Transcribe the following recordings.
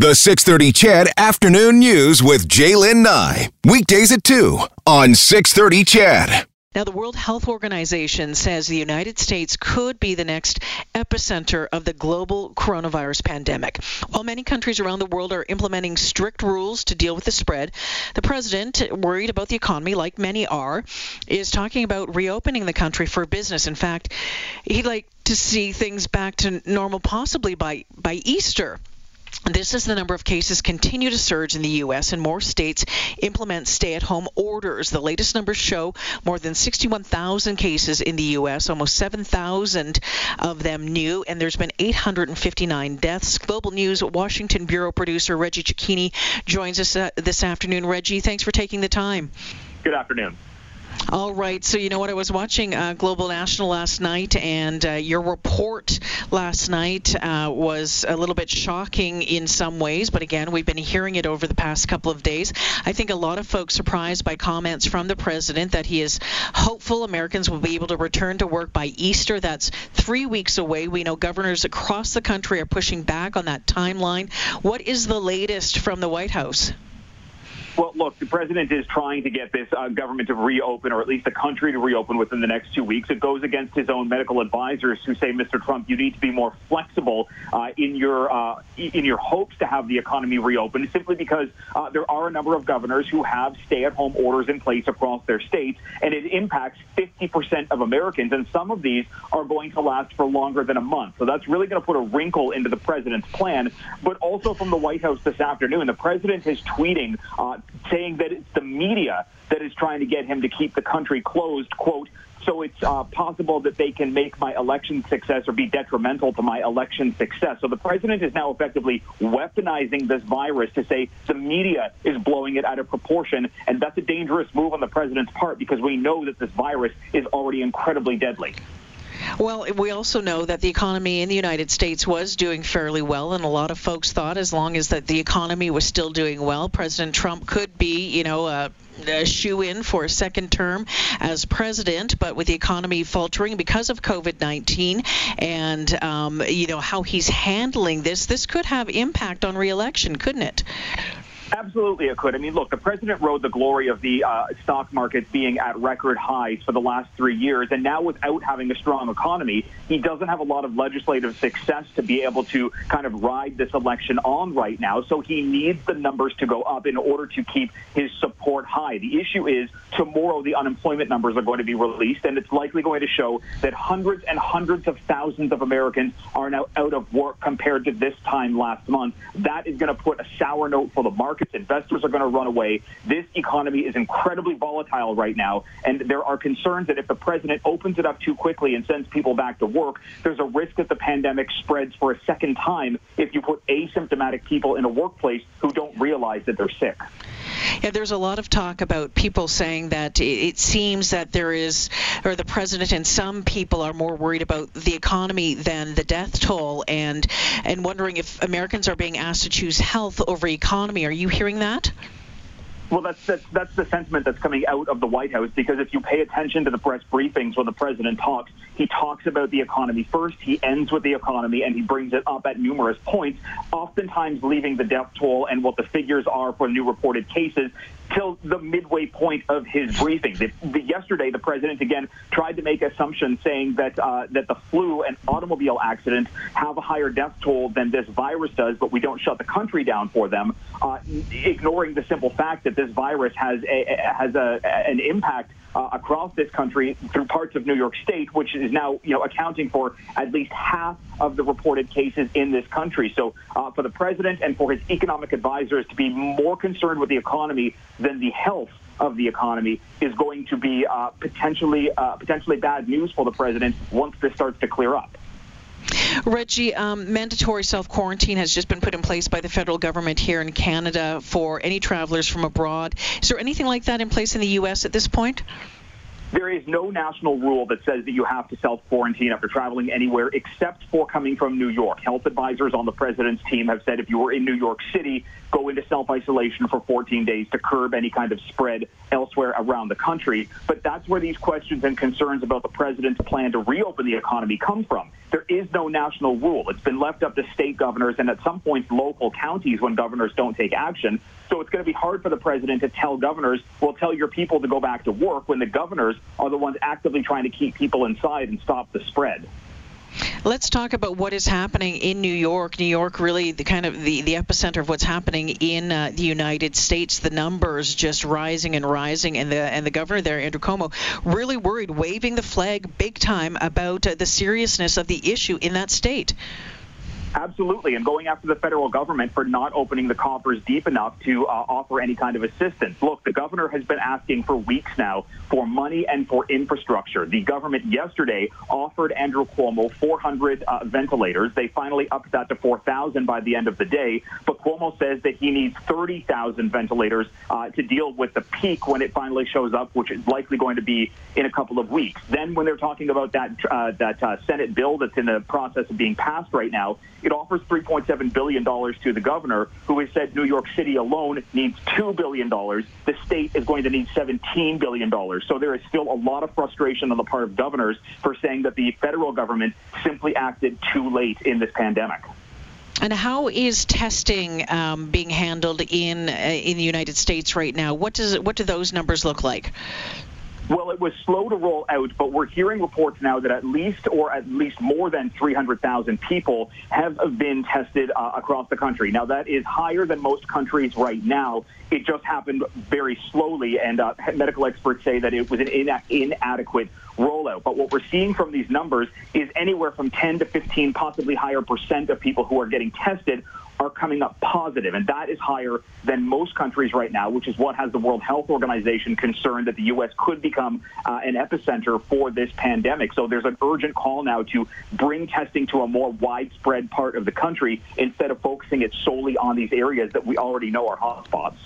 The 630 CHED Afternoon News with Jaylen Nye. Weekdays at 2 on 630 CHED. Now, the World Health Organization says the United States could be the next epicenter of the global coronavirus pandemic. While many countries around the world are implementing strict rules to deal with the spread, the president, worried about the economy, like many are, is talking about reopening the country for business. In fact, he'd like to see things back to normal possibly by, by Easter. This as the number of cases continue to surge in the U.S. and more states implement stay at home orders. The latest numbers show more than 61,000 cases in the U.S., almost 7,000 of them new, and there's been 859 deaths. Global News Washington Bureau producer Reggie Cecchini joins us uh, this afternoon. Reggie, thanks for taking the time. Good afternoon. All right. So, you know what? I was watching uh, Global National last night, and uh, your report last night uh, was a little bit shocking in some ways. But again, we've been hearing it over the past couple of days. I think a lot of folks surprised by comments from the president that he is hopeful Americans will be able to return to work by Easter. That's three weeks away. We know governors across the country are pushing back on that timeline. What is the latest from the White House? Well, look, the president is trying to get this uh, government to reopen, or at least the country to reopen within the next two weeks. It goes against his own medical advisors, who say, "Mr. Trump, you need to be more flexible uh, in your uh, in your hopes to have the economy reopen." Simply because uh, there are a number of governors who have stay-at-home orders in place across their states, and it impacts 50% of Americans, and some of these are going to last for longer than a month. So that's really going to put a wrinkle into the president's plan. But also from the White House this afternoon, the president is tweeting uh, saying that it's the media that is trying to get him to keep the country closed, quote, so it's uh, possible that they can make my election success or be detrimental to my election success. So the president is now effectively weaponizing this virus to say the media is blowing it out of proportion. And that's a dangerous move on the president's part because we know that this virus is already incredibly deadly. Well, we also know that the economy in the United States was doing fairly well, and a lot of folks thought as long as that the economy was still doing well, President Trump could be, you know, a, a shoe in for a second term as president. But with the economy faltering because of COVID-19 and um, you know how he's handling this, this could have impact on reelection, couldn't it? Absolutely, it could. I mean, look, the president rode the glory of the uh, stock market being at record highs for the last three years, and now without having a strong economy, he doesn't have a lot of legislative success to be able to kind of ride this election on right now. So he needs the numbers to go up in order to keep his support high. The issue is tomorrow the unemployment numbers are going to be released, and it's likely going to show that hundreds and hundreds of thousands of Americans are now out of work compared to this time last month. That is going to put a sour note for the market markets. Investors are going to run away. This economy is incredibly volatile right now, and there are concerns that if the president opens it up too quickly and sends people back to work, there's a risk that the pandemic spreads for a second time if you put asymptomatic people in a workplace who don't realize that they're sick. Yeah, there's a lot of talk about people saying that it seems that there is, or the president and some people are more worried about the economy than the death toll, and and wondering if Americans are being asked to choose health over economy. Are you hearing that? Well, that's, that's that's the sentiment that's coming out of the White House because if you pay attention to the press briefings when the president talks, he talks about the economy first, he ends with the economy, and he brings it up at numerous points, oftentimes leaving the death toll and what the figures are for new reported cases till the midway point of his briefing. The, the, yesterday, the president again tried to make assumptions saying that uh, that the flu and automobile accidents have a higher death toll than this virus does, but we don't shut the country down for them, uh, ignoring the simple fact that this virus has a, has a, an impact uh, across this country through parts of New York State, which is now you know accounting for at least half of the reported cases in this country. So uh, for the president and for his economic advisors to be more concerned with the economy than the health of the economy is going to be uh, potentially uh, potentially bad news for the president once this starts to clear up. Reggie, um, mandatory self quarantine has just been put in place by the federal government here in Canada for any travelers from abroad. Is there anything like that in place in the U.S. at this point? There is no national rule that says that you have to self quarantine after traveling anywhere except for coming from New York. Health advisors on the president's team have said if you were in New York City, go into self isolation for 14 days to curb any kind of spread elsewhere around the country. But that's where these questions and concerns about the president's plan to reopen the economy come from. There is no national rule. It's been left up to state governors and at some points local counties when governors don't take action. So it's going to be hard for the president to tell governors, well, tell your people to go back to work when the governors are the ones actively trying to keep people inside and stop the spread. Let's talk about what is happening in New York. New York, really, the kind of the, the epicenter of what's happening in uh, the United States. The numbers just rising and rising, and the and the governor there, Andrew Cuomo, really worried, waving the flag big time about uh, the seriousness of the issue in that state. Absolutely, and going after the federal government for not opening the coffers deep enough to uh, offer any kind of assistance. Look, the governor has been asking for weeks now for money and for infrastructure. The government yesterday offered Andrew Cuomo 400 uh, ventilators. They finally upped that to 4,000 by the end of the day, but Cuomo says that he needs 30,000 ventilators uh, to deal with the peak when it finally shows up, which is likely going to be in a couple of weeks. Then, when they're talking about that uh, that uh, Senate bill that's in the process of being passed right now, it offers $3.7 billion to the governor, who has said New York City alone needs $2 billion. The state is going to need $17 billion. So there is still a lot of frustration on the part of governors for saying that the federal government simply acted too late in this pandemic. And how is testing um, being handled in uh, in the United States right now? What does what do those numbers look like? Well, it was slow to roll out, but we're hearing reports now that at least or at least more than 300,000 people have been tested uh, across the country. Now, that is higher than most countries right now. It just happened very slowly, and uh, medical experts say that it was an ina- inadequate rollout. But what we're seeing from these numbers is anywhere from 10 to 15, possibly higher percent of people who are getting tested are coming up positive, and that is higher than most countries right now, which is what has the World Health Organization concerned that the U.S. could become uh, an epicenter for this pandemic. So there's an urgent call now to bring testing to a more widespread part of the country instead of focusing it solely on these areas that we already know are hotspots.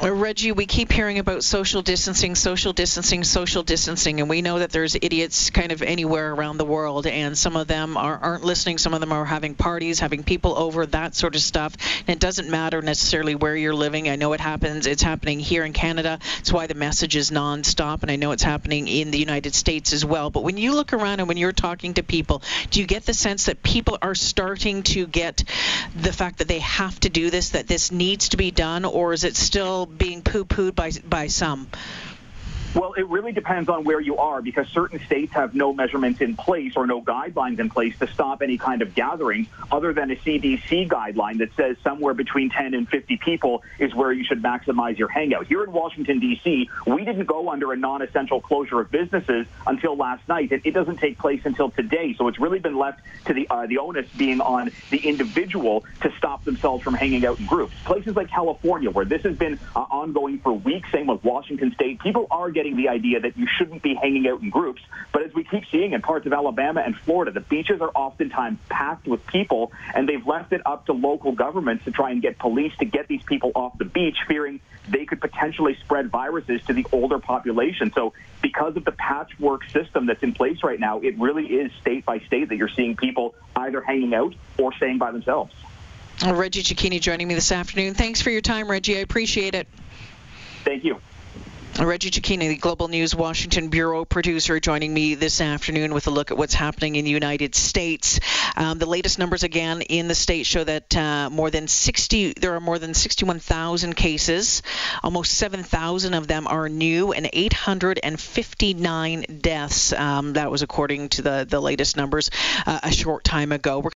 Uh, Reggie, we keep hearing about social distancing, social distancing, social distancing, and we know that there's idiots kind of anywhere around the world, and some of them are, aren't listening. Some of them are having parties, having people over, that sort of stuff. And it doesn't matter necessarily where you're living. I know it happens. It's happening here in Canada. It's why the message is nonstop, and I know it's happening in the United States as well. But when you look around and when you're talking to people, do you get the sense that people are starting to get the fact that they have to do this, that this needs to be done, or is it still being poo-pooed by by some? Well, it really depends on where you are because certain states have no measurements in place or no guidelines in place to stop any kind of gathering other than a CDC guideline that says somewhere between 10 and 50 people is where you should maximize your hangout. Here in Washington, D.C., we didn't go under a non-essential closure of businesses until last night. It, it doesn't take place until today. So it's really been left to the, uh, the onus being on the individual to stop themselves from hanging out in groups. Places like California, where this has been uh, ongoing for weeks, same with Washington State, people are getting the idea that you shouldn't be hanging out in groups. But as we keep seeing in parts of Alabama and Florida, the beaches are oftentimes packed with people, and they've left it up to local governments to try and get police to get these people off the beach, fearing they could potentially spread viruses to the older population. So because of the patchwork system that's in place right now, it really is state by state that you're seeing people either hanging out or staying by themselves. Reggie Cecchini joining me this afternoon. Thanks for your time, Reggie. I appreciate it. Thank you. Reggie the Global News Washington Bureau producer, joining me this afternoon with a look at what's happening in the United States. Um, the latest numbers again in the state show that uh, more than 60, there are more than 61,000 cases. Almost 7,000 of them are new, and 859 deaths. Um, that was according to the the latest numbers uh, a short time ago. We're